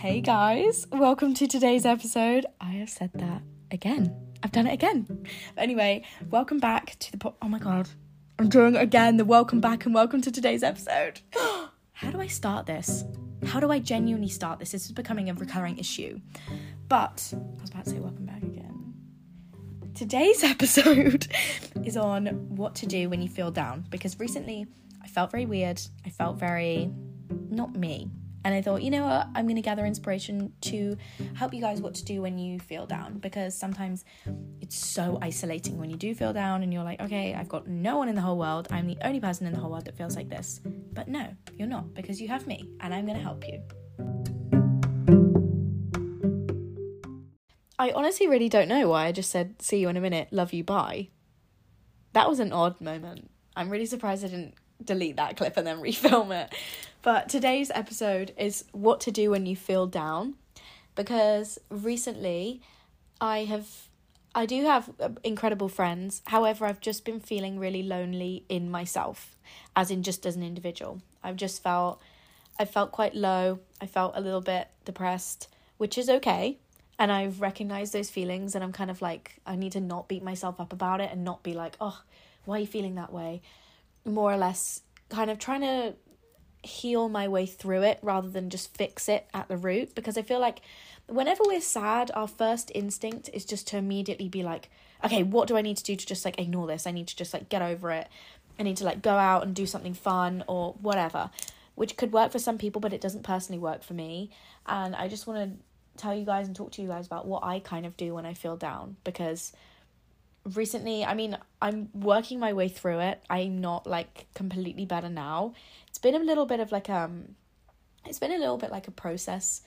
Hey guys, welcome to today's episode. I have said that again. I've done it again. Anyway, welcome back to the po- Oh my god. I'm doing it again. The welcome back and welcome to today's episode. How do I start this? How do I genuinely start this? This is becoming a recurring issue. But I was about to say welcome back again. Today's episode is on what to do when you feel down because recently I felt very weird. I felt very not me. And I thought, you know what, I'm going to gather inspiration to help you guys what to do when you feel down because sometimes it's so isolating when you do feel down and you're like, okay, I've got no one in the whole world. I'm the only person in the whole world that feels like this. But no, you're not because you have me and I'm going to help you. I honestly really don't know why I just said, see you in a minute, love you, bye. That was an odd moment. I'm really surprised I didn't delete that clip and then refilm it. But today's episode is what to do when you feel down because recently I have I do have uh, incredible friends. However, I've just been feeling really lonely in myself, as in just as an individual. I've just felt I felt quite low. I felt a little bit depressed, which is okay. And I've recognized those feelings and I'm kind of like I need to not beat myself up about it and not be like, "Oh, why are you feeling that way?" More or less kind of trying to heal my way through it rather than just fix it at the root because I feel like whenever we're sad, our first instinct is just to immediately be like, okay, what do I need to do to just like ignore this? I need to just like get over it. I need to like go out and do something fun or whatever, which could work for some people, but it doesn't personally work for me. And I just want to tell you guys and talk to you guys about what I kind of do when I feel down because recently i mean i'm working my way through it. I'm not like completely better now. It's been a little bit of like um it's been a little bit like a process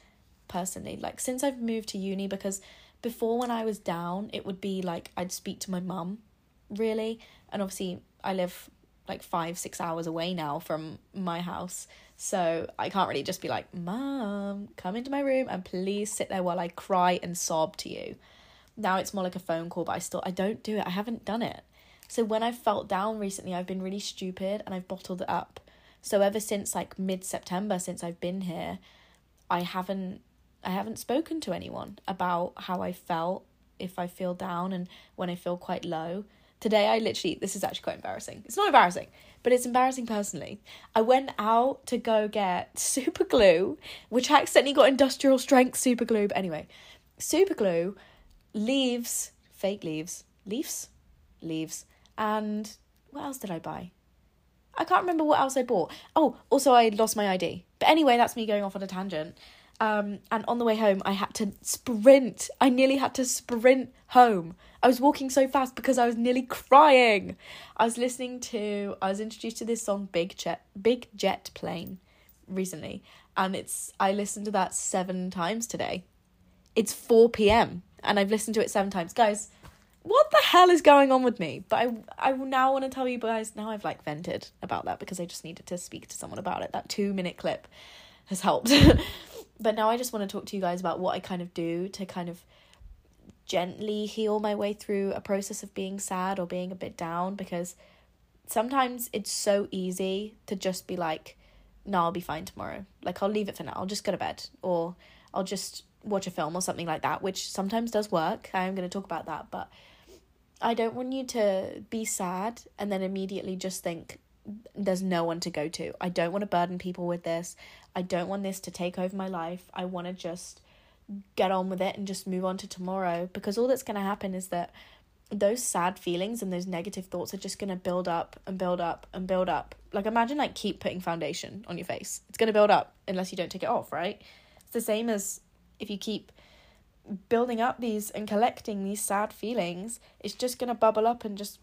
personally like since i've moved to uni because before when i was down it would be like i'd speak to my mum really. And obviously i live like five six hours away now from my house. So i can't really just be like mom come into my room and please sit there while i cry and sob to you now it's more like a phone call, but I still I don't do it. I haven't done it. So when I've felt down recently, I've been really stupid and I've bottled it up. So ever since like mid September, since I've been here, I haven't I haven't spoken to anyone about how I felt if I feel down and when I feel quite low. Today I literally this is actually quite embarrassing. It's not embarrassing, but it's embarrassing personally. I went out to go get super glue, which I accidentally got industrial strength super glue. But anyway, super glue leaves, fake leaves, leaves, leaves, and what else did I buy? I can't remember what else I bought. Oh, also I lost my ID. But anyway, that's me going off on a tangent. Um, and on the way home, I had to sprint. I nearly had to sprint home. I was walking so fast because I was nearly crying. I was listening to. I was introduced to this song, Big Jet, Big Jet Plane, recently, and it's. I listened to that seven times today. It's four p.m and I've listened to it seven times. Guys, what the hell is going on with me? But I I now want to tell you guys now I've like vented about that because I just needed to speak to someone about it. That 2 minute clip has helped. but now I just want to talk to you guys about what I kind of do to kind of gently heal my way through a process of being sad or being a bit down because sometimes it's so easy to just be like no, I'll be fine tomorrow. Like I'll leave it for now. I'll just go to bed or I'll just watch a film or something like that, which sometimes does work. I'm going to talk about that, but I don't want you to be sad and then immediately just think there's no one to go to. I don't want to burden people with this. I don't want this to take over my life. I want to just get on with it and just move on to tomorrow because all that's going to happen is that those sad feelings and those negative thoughts are just going to build up and build up and build up. Like imagine like keep putting foundation on your face. It's going to build up unless you don't take it off, right? It's the same as if you keep building up these and collecting these sad feelings, it's just going to bubble up and just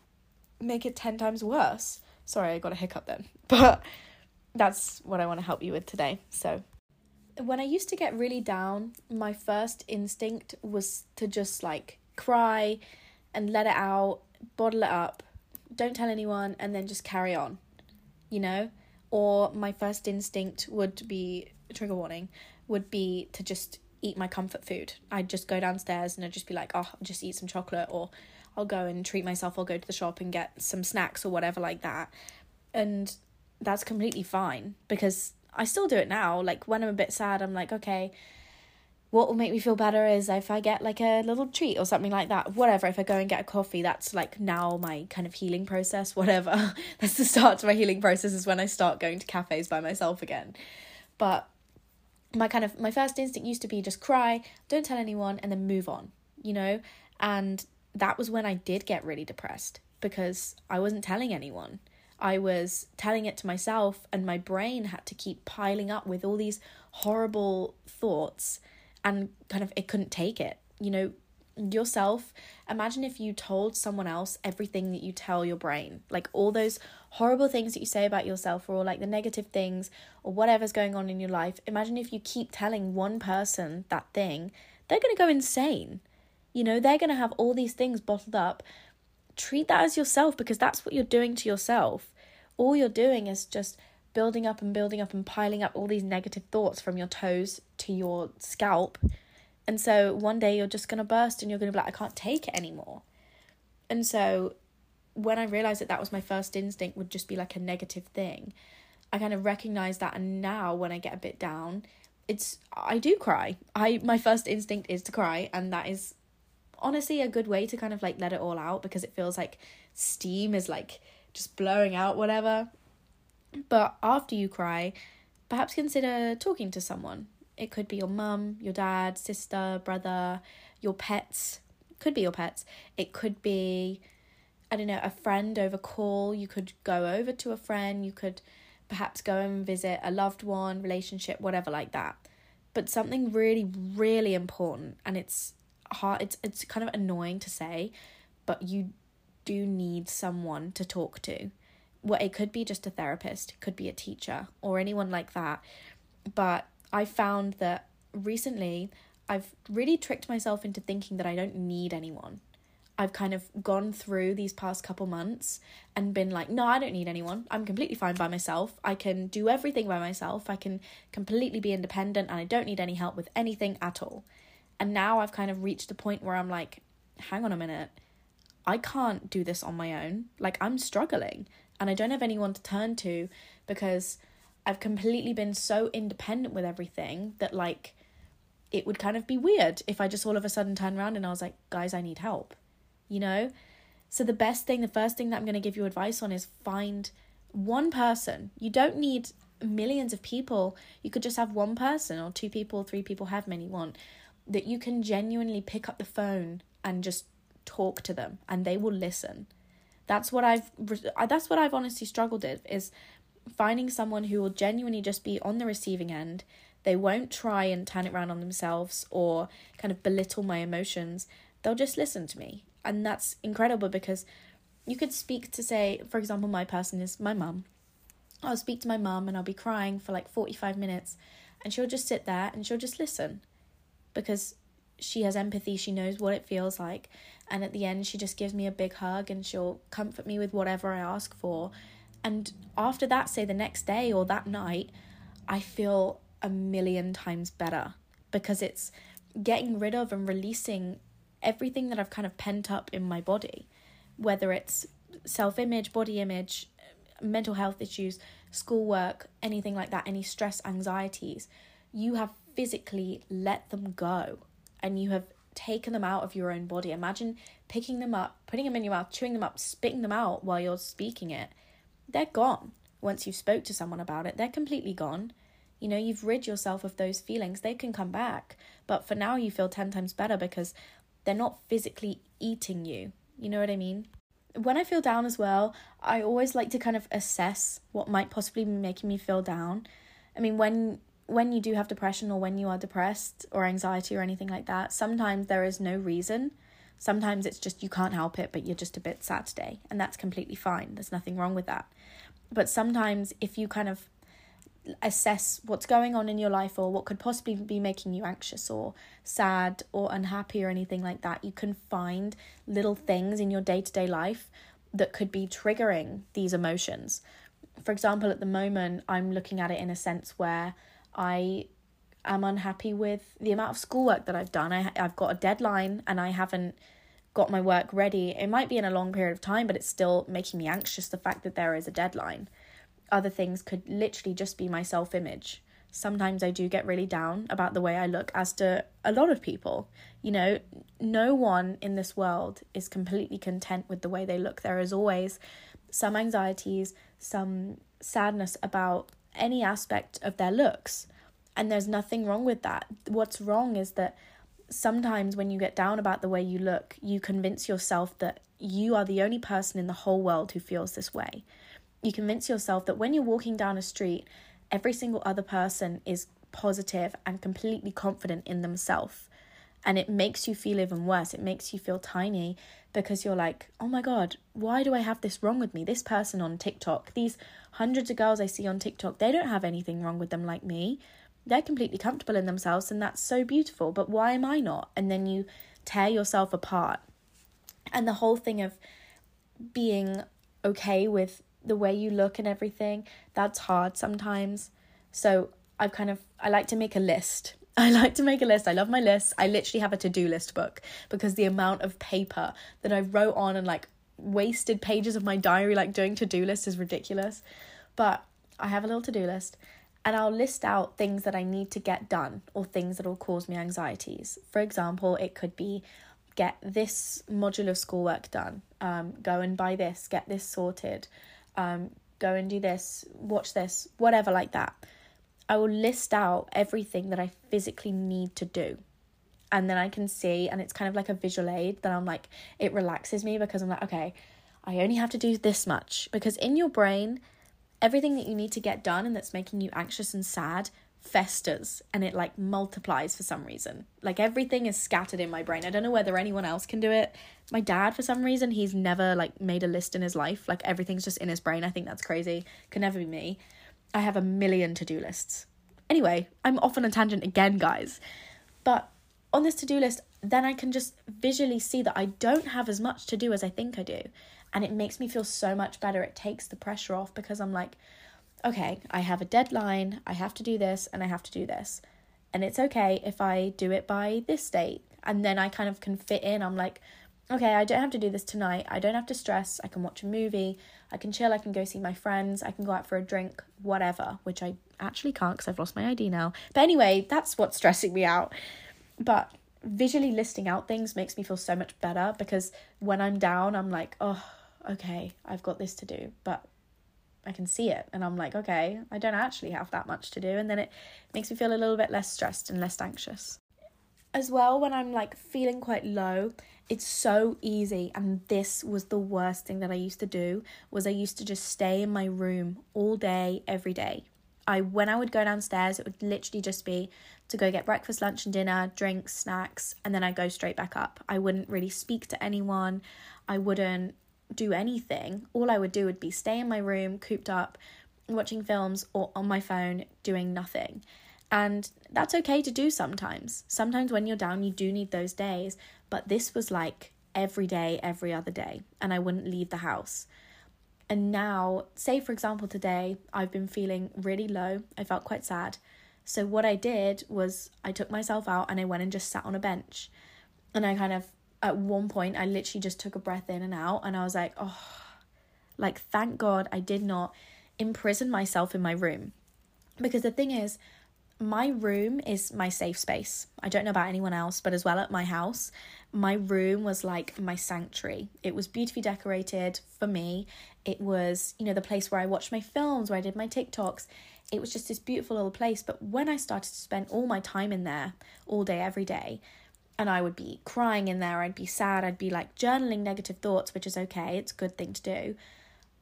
make it 10 times worse. Sorry, I got a hiccup then. But that's what I want to help you with today. So, when I used to get really down, my first instinct was to just like cry and let it out, bottle it up, don't tell anyone, and then just carry on, you know? Or my first instinct would be, trigger warning, would be to just eat my comfort food. I'd just go downstairs and I'd just be like, oh, I'll just eat some chocolate or I'll go and treat myself. I'll go to the shop and get some snacks or whatever like that. And that's completely fine because I still do it now. Like when I'm a bit sad, I'm like, okay, what will make me feel better is if I get like a little treat or something like that. Whatever, if I go and get a coffee, that's like now my kind of healing process, whatever. that's the start to my healing process is when I start going to cafes by myself again. But my kind of my first instinct used to be just cry, don't tell anyone and then move on, you know? And that was when I did get really depressed because I wasn't telling anyone. I was telling it to myself and my brain had to keep piling up with all these horrible thoughts and kind of it couldn't take it. You know, yourself, imagine if you told someone else everything that you tell your brain, like all those horrible things that you say about yourself, or all like the negative things, or whatever's going on in your life. Imagine if you keep telling one person that thing, they're going to go insane. You know, they're going to have all these things bottled up. Treat that as yourself because that's what you're doing to yourself. All you're doing is just building up and building up and piling up all these negative thoughts from your toes to your scalp. And so one day you're just going to burst and you're going to be like, I can't take it anymore. And so when I realized that that was my first instinct, would just be like a negative thing, I kind of recognized that. And now when I get a bit down, it's, I do cry. I, my first instinct is to cry. And that is honestly a good way to kind of like let it all out because it feels like steam is like just blowing out whatever but after you cry, perhaps consider talking to someone. It could be your mum, your dad, sister, brother, your pets. could be your pets. It could be, I don't know, a friend over call. You could go over to a friend. You could perhaps go and visit a loved one, relationship, whatever like that. But something really, really important, and it's hard. It's it's kind of annoying to say, but you do need someone to talk to well, it could be just a therapist, could be a teacher or anyone like that. But I found that recently I've really tricked myself into thinking that I don't need anyone. I've kind of gone through these past couple months and been like, no, I don't need anyone. I'm completely fine by myself. I can do everything by myself. I can completely be independent and I don't need any help with anything at all. And now I've kind of reached the point where I'm like, hang on a minute. I can't do this on my own. Like, I'm struggling and I don't have anyone to turn to because I've completely been so independent with everything that like it would kind of be weird if I just all of a sudden turned around and I was like, guys, I need help. You know? So the best thing, the first thing that I'm going to give you advice on is find one person. You don't need millions of people. You could just have one person or two people, three people, have many want that you can genuinely pick up the phone and just talk to them and they will listen that's what I've that's what I've honestly struggled with is finding someone who will genuinely just be on the receiving end. They won't try and turn it around on themselves or kind of belittle my emotions. They'll just listen to me. And that's incredible because you could speak to say, for example, my person is my mum. I'll speak to my mum and I'll be crying for like 45 minutes and she'll just sit there and she'll just listen because she has empathy, she knows what it feels like. And at the end, she just gives me a big hug and she'll comfort me with whatever I ask for. And after that, say the next day or that night, I feel a million times better because it's getting rid of and releasing everything that I've kind of pent up in my body, whether it's self image, body image, mental health issues, schoolwork, anything like that, any stress, anxieties. You have physically let them go and you have taken them out of your own body. Imagine picking them up, putting them in your mouth, chewing them up, spitting them out while you're speaking it. They're gone. Once you've spoke to someone about it, they're completely gone. You know, you've rid yourself of those feelings. They can come back. But for now, you feel 10 times better because they're not physically eating you. You know what I mean? When I feel down as well, I always like to kind of assess what might possibly be making me feel down. I mean, when when you do have depression or when you are depressed or anxiety or anything like that, sometimes there is no reason. Sometimes it's just you can't help it, but you're just a bit sad today, and that's completely fine. There's nothing wrong with that. But sometimes, if you kind of assess what's going on in your life or what could possibly be making you anxious or sad or unhappy or anything like that, you can find little things in your day to day life that could be triggering these emotions. For example, at the moment, I'm looking at it in a sense where I am unhappy with the amount of schoolwork that I've done. I I've got a deadline and I haven't got my work ready. It might be in a long period of time, but it's still making me anxious the fact that there is a deadline. Other things could literally just be my self-image. sometimes I do get really down about the way I look, as do a lot of people. You know, no one in this world is completely content with the way they look. There is always some anxieties, some sadness about any aspect of their looks. And there's nothing wrong with that. What's wrong is that sometimes when you get down about the way you look, you convince yourself that you are the only person in the whole world who feels this way. You convince yourself that when you're walking down a street, every single other person is positive and completely confident in themselves. And it makes you feel even worse. It makes you feel tiny because you're like, oh my God, why do I have this wrong with me? This person on TikTok, these hundreds of girls I see on TikTok, they don't have anything wrong with them like me. They're completely comfortable in themselves, and that's so beautiful. But why am I not? And then you tear yourself apart. And the whole thing of being okay with the way you look and everything, that's hard sometimes. So I've kind of, I like to make a list. I like to make a list. I love my lists. I literally have a to do list book because the amount of paper that I wrote on and like wasted pages of my diary, like doing to do list, is ridiculous. But I have a little to do list and I'll list out things that I need to get done or things that will cause me anxieties. For example, it could be get this module of schoolwork done, um, go and buy this, get this sorted, um, go and do this, watch this, whatever like that. I will list out everything that I physically need to do. And then I can see, and it's kind of like a visual aid that I'm like, it relaxes me because I'm like, okay, I only have to do this much. Because in your brain, everything that you need to get done and that's making you anxious and sad festers and it like multiplies for some reason. Like everything is scattered in my brain. I don't know whether anyone else can do it. My dad, for some reason, he's never like made a list in his life. Like everything's just in his brain. I think that's crazy. Could never be me. I have a million to do lists. Anyway, I'm off on a tangent again, guys. But on this to do list, then I can just visually see that I don't have as much to do as I think I do. And it makes me feel so much better. It takes the pressure off because I'm like, okay, I have a deadline, I have to do this, and I have to do this. And it's okay if I do it by this date. And then I kind of can fit in. I'm like, okay, I don't have to do this tonight. I don't have to stress. I can watch a movie. I can chill. I can go see my friends. I can go out for a drink, whatever, which I actually can't because I've lost my ID now. But anyway, that's what's stressing me out. But visually listing out things makes me feel so much better because when I'm down, I'm like, oh, okay, I've got this to do. But I can see it and I'm like, okay, I don't actually have that much to do. And then it makes me feel a little bit less stressed and less anxious. As well, when I'm like feeling quite low, it's so easy. And this was the worst thing that I used to do was I used to just stay in my room all day, every day. I when I would go downstairs, it would literally just be to go get breakfast, lunch, and dinner, drinks, snacks, and then I go straight back up. I wouldn't really speak to anyone. I wouldn't do anything. All I would do would be stay in my room, cooped up, watching films or on my phone, doing nothing. And that's okay to do sometimes. Sometimes when you're down, you do need those days. But this was like every day, every other day, and I wouldn't leave the house. And now, say for example, today I've been feeling really low. I felt quite sad. So, what I did was I took myself out and I went and just sat on a bench. And I kind of at one point I literally just took a breath in and out and I was like, oh, like thank God I did not imprison myself in my room. Because the thing is, my room is my safe space. I don't know about anyone else, but as well at my house, my room was like my sanctuary. It was beautifully decorated for me. It was, you know, the place where I watched my films, where I did my TikToks. It was just this beautiful little place. But when I started to spend all my time in there, all day, every day, and I would be crying in there, I'd be sad, I'd be like journaling negative thoughts, which is okay, it's a good thing to do.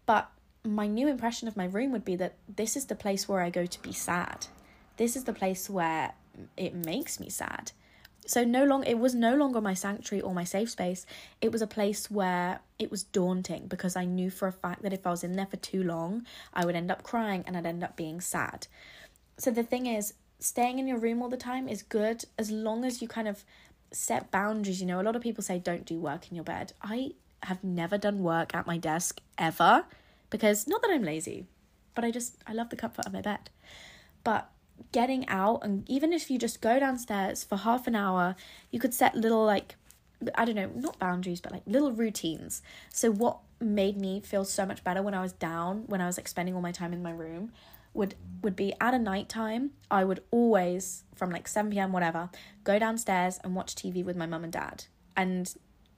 But my new impression of my room would be that this is the place where I go to be sad. This is the place where it makes me sad. So no long it was no longer my sanctuary or my safe space. It was a place where it was daunting because I knew for a fact that if I was in there for too long, I would end up crying and I'd end up being sad. So the thing is, staying in your room all the time is good as long as you kind of set boundaries. You know, a lot of people say don't do work in your bed. I have never done work at my desk ever because not that I'm lazy, but I just I love the comfort of my bed. But getting out and even if you just go downstairs for half an hour, you could set little like I don't know, not boundaries, but like little routines. So what made me feel so much better when I was down, when I was like spending all my time in my room, would would be at a night time. I would always from like seven p.m. whatever go downstairs and watch TV with my mum and dad. And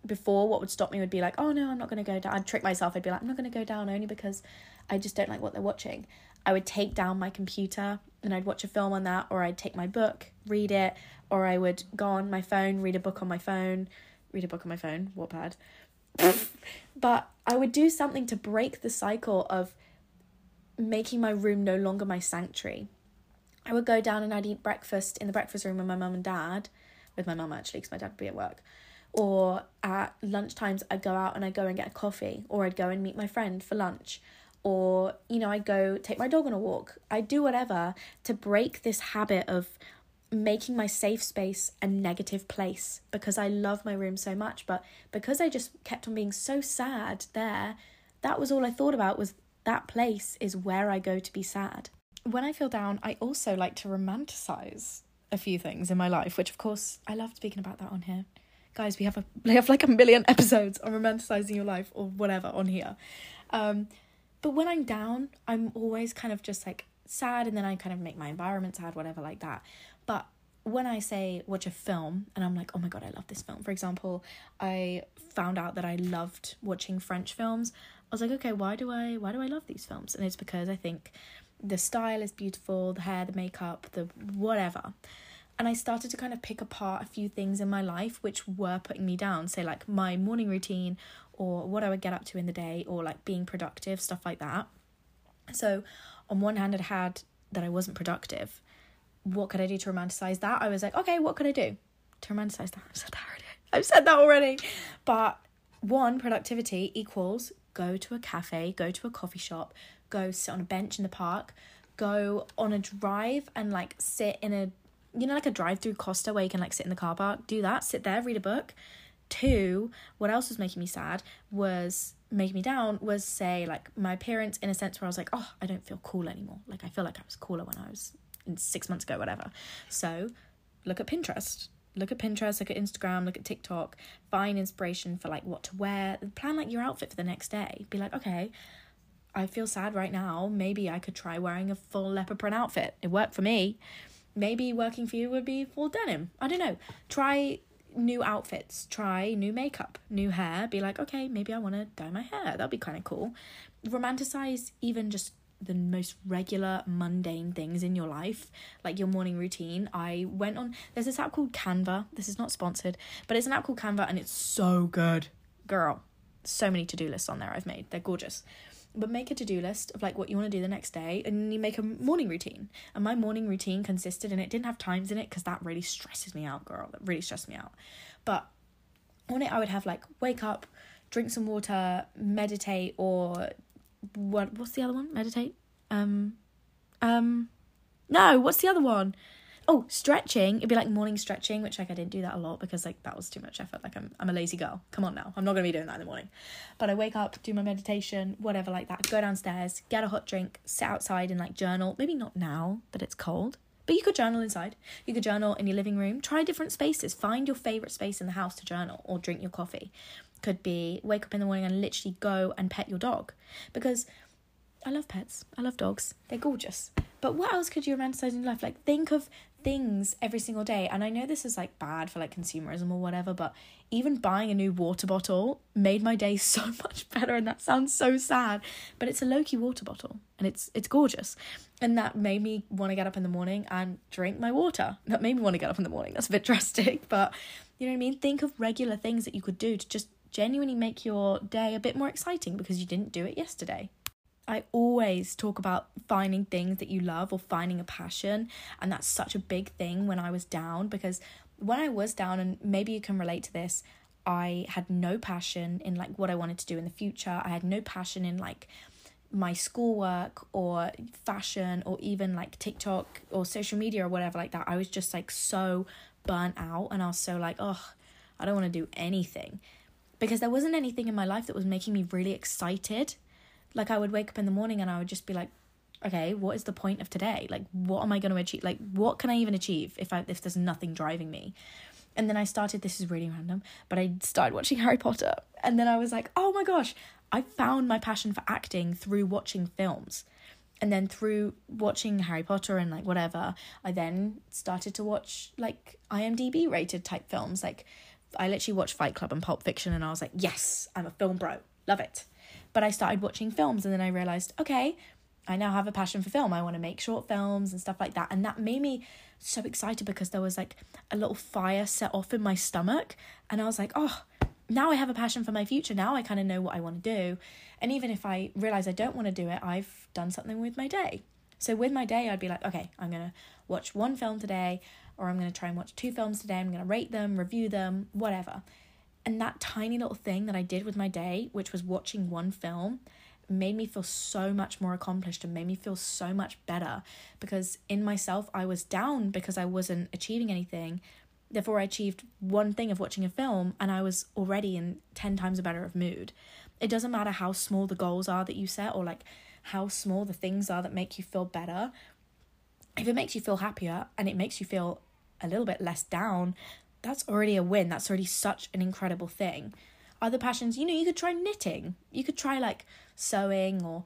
before, what would stop me would be like, oh no, I'm not gonna go down. I'd trick myself. I'd be like, I'm not gonna go down only because I just don't like what they're watching. I would take down my computer and I'd watch a film on that, or I'd take my book, read it, or I would go on my phone, read a book on my phone, read a book on my phone, Wattpad. but I would do something to break the cycle of making my room no longer my sanctuary. I would go down and I'd eat breakfast in the breakfast room with my mum and dad, with my mum actually, because my dad would be at work. Or at lunchtimes, I'd go out and I'd go and get a coffee, or I'd go and meet my friend for lunch, or, you know, I'd go take my dog on a walk. I'd do whatever to break this habit of making my safe space a negative place because I love my room so much. But because I just kept on being so sad there, that was all I thought about was that place is where I go to be sad. When I feel down, I also like to romanticize a few things in my life, which of course I love speaking about that on here. Guys, we have a we have like a million episodes on romanticizing your life or whatever on here. Um, but when I'm down, I'm always kind of just like sad and then I kind of make my environment sad, whatever like that. But when I say watch a film and I'm like, oh my god, I love this film. For example, I found out that I loved watching French films. I was like, okay, why do I why do I love these films? And it's because I think the style is beautiful, the hair, the makeup, the whatever. And I started to kind of pick apart a few things in my life which were putting me down. Say like my morning routine or what I would get up to in the day or like being productive, stuff like that. So on one hand I had that I wasn't productive what could I do to romanticize that? I was like, okay, what could I do to romanticize that? I've said that already. I've said that already. But one, productivity equals go to a cafe, go to a coffee shop, go sit on a bench in the park, go on a drive and like sit in a, you know, like a drive through Costa where you can like sit in the car park, do that, sit there, read a book. Two, what else was making me sad was making me down was say like my appearance in a sense where I was like, oh, I don't feel cool anymore. Like I feel like I was cooler when I was six months ago, whatever. So look at Pinterest. Look at Pinterest, look at Instagram, look at TikTok, find inspiration for like what to wear, plan like your outfit for the next day. Be like, okay, I feel sad right now. Maybe I could try wearing a full leopard print outfit. It worked for me. Maybe working for you would be full denim. I don't know. Try new outfits, try new makeup, new hair. Be like, okay, maybe I want to dye my hair. That'd be kind of cool. Romanticize even just the most regular mundane things in your life like your morning routine i went on there's this app called canva. This is not sponsored but it's an app called canva and it's so good. Girl so many to-do lists on there i've made. They're gorgeous. But make a to-do list of like what you want to do the next day and you make a morning routine. And my morning routine consisted and it didn't have times in it because that really stresses me out girl. That really stressed me out. But on it i would have like wake up drink some water meditate or what what's the other one? Meditate. Um, um, no, what's the other one? Oh, stretching. It'd be like morning stretching, which like I didn't do that a lot because like that was too much effort. Like I'm I'm a lazy girl. Come on now. I'm not gonna be doing that in the morning. But I wake up, do my meditation, whatever like that, go downstairs, get a hot drink, sit outside and like journal. Maybe not now but it's cold. But you could journal inside. You could journal in your living room. Try different spaces. Find your favorite space in the house to journal or drink your coffee could be wake up in the morning and literally go and pet your dog because I love pets. I love dogs. They're gorgeous. But what else could you romanticize in life? Like think of things every single day. And I know this is like bad for like consumerism or whatever, but even buying a new water bottle made my day so much better and that sounds so sad. But it's a Loki water bottle and it's it's gorgeous. And that made me want to get up in the morning and drink my water. That made me want to get up in the morning. That's a bit drastic, but you know what I mean? Think of regular things that you could do to just genuinely make your day a bit more exciting because you didn't do it yesterday. I always talk about finding things that you love or finding a passion, and that's such a big thing when I was down because when I was down, and maybe you can relate to this, I had no passion in like what I wanted to do in the future. I had no passion in like my schoolwork or fashion or even like TikTok or social media or whatever like that. I was just like so burnt out and I was so like, oh, I don't want to do anything because there wasn't anything in my life that was making me really excited. Like I would wake up in the morning and I would just be like, okay, what is the point of today? Like what am I going to achieve? Like what can I even achieve if I if there's nothing driving me? And then I started this is really random, but I started watching Harry Potter and then I was like, "Oh my gosh, I found my passion for acting through watching films. And then through watching Harry Potter and like whatever, I then started to watch like IMDb rated type films. Like I literally watched Fight Club and Pulp Fiction and I was like, yes, I'm a film bro. Love it. But I started watching films and then I realized, okay, I now have a passion for film. I want to make short films and stuff like that. And that made me so excited because there was like a little fire set off in my stomach. And I was like, oh, now I have a passion for my future. Now I kind of know what I want to do. And even if I realize I don't want to do it, I've done something with my day. So with my day, I'd be like, okay, I'm going to watch one film today, or I'm going to try and watch two films today. I'm going to rate them, review them, whatever. And that tiny little thing that I did with my day, which was watching one film, made me feel so much more accomplished and made me feel so much better because in myself I was down because I wasn't achieving anything. Therefore, I achieved one thing of watching a film and I was already in 10 times a better of mood. It doesn't matter how small the goals are that you set or like how small the things are that make you feel better. If it makes you feel happier and it makes you feel a little bit less down, that's already a win. That's already such an incredible thing. Other passions, you know, you could try knitting. You could try like sewing or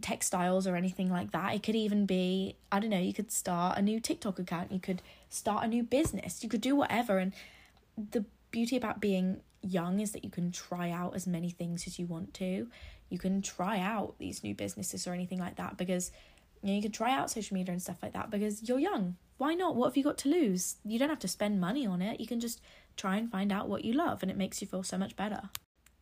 textiles or anything like that. It could even be, I don't know, you could start a new TikTok account. You could start a new business. You could do whatever. And the beauty about being young is that you can try out as many things as you want to. You can try out these new businesses or anything like that because you know you could try out social media and stuff like that because you're young. Why not? What have you got to lose? You don't have to spend money on it. You can just try and find out what you love and it makes you feel so much better.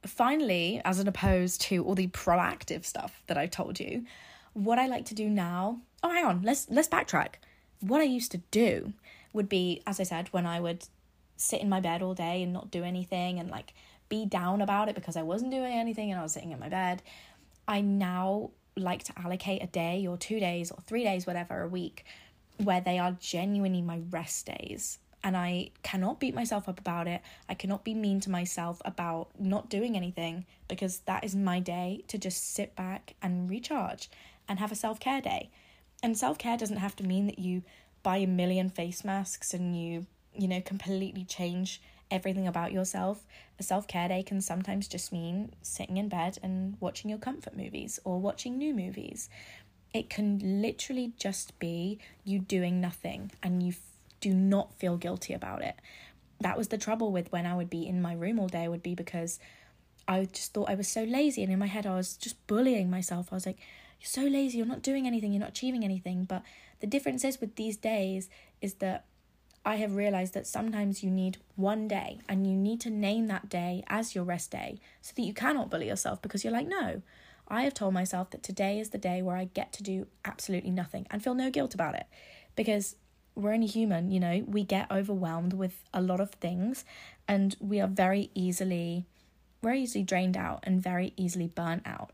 Finally, as an opposed to all the proactive stuff that I told you, what I like to do now, oh hang on, let's let's backtrack. What I used to do would be, as I said, when I would sit in my bed all day and not do anything and like be down about it because I wasn't doing anything and I was sitting in my bed. I now like to allocate a day or two days or three days, whatever, a week where they are genuinely my rest days. And I cannot beat myself up about it. I cannot be mean to myself about not doing anything because that is my day to just sit back and recharge and have a self care day. And self care doesn't have to mean that you buy a million face masks and you, you know, completely change everything about yourself. A self care day can sometimes just mean sitting in bed and watching your comfort movies or watching new movies. It can literally just be you doing nothing and you f- do not feel guilty about it. That was the trouble with when I would be in my room all day, would be because I just thought I was so lazy. And in my head, I was just bullying myself. I was like, You're so lazy, you're not doing anything, you're not achieving anything. But the difference is with these days is that I have realized that sometimes you need one day and you need to name that day as your rest day so that you cannot bully yourself because you're like, no, I have told myself that today is the day where I get to do absolutely nothing and feel no guilt about it because we're only human, you know, we get overwhelmed with a lot of things and we are very easily very easily drained out and very easily burnt out.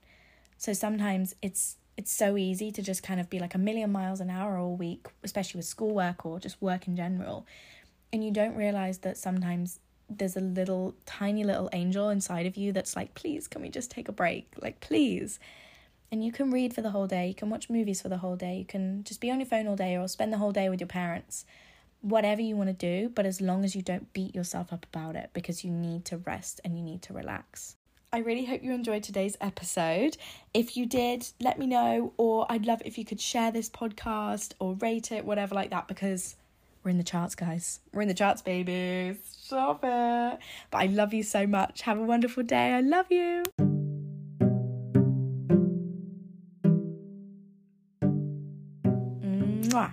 So sometimes it's it's so easy to just kind of be like a million miles an hour all week, especially with schoolwork or just work in general. And you don't realize that sometimes there's a little tiny little angel inside of you that's like, please, can we just take a break? Like, please. And you can read for the whole day, you can watch movies for the whole day, you can just be on your phone all day or spend the whole day with your parents. Whatever you want to do, but as long as you don't beat yourself up about it because you need to rest and you need to relax. I really hope you enjoyed today's episode. If you did, let me know, or I'd love if you could share this podcast or rate it, whatever like that, because we're in the charts, guys. We're in the charts, babies. Stop it. But I love you so much. Have a wonderful day. I love you. Mwah.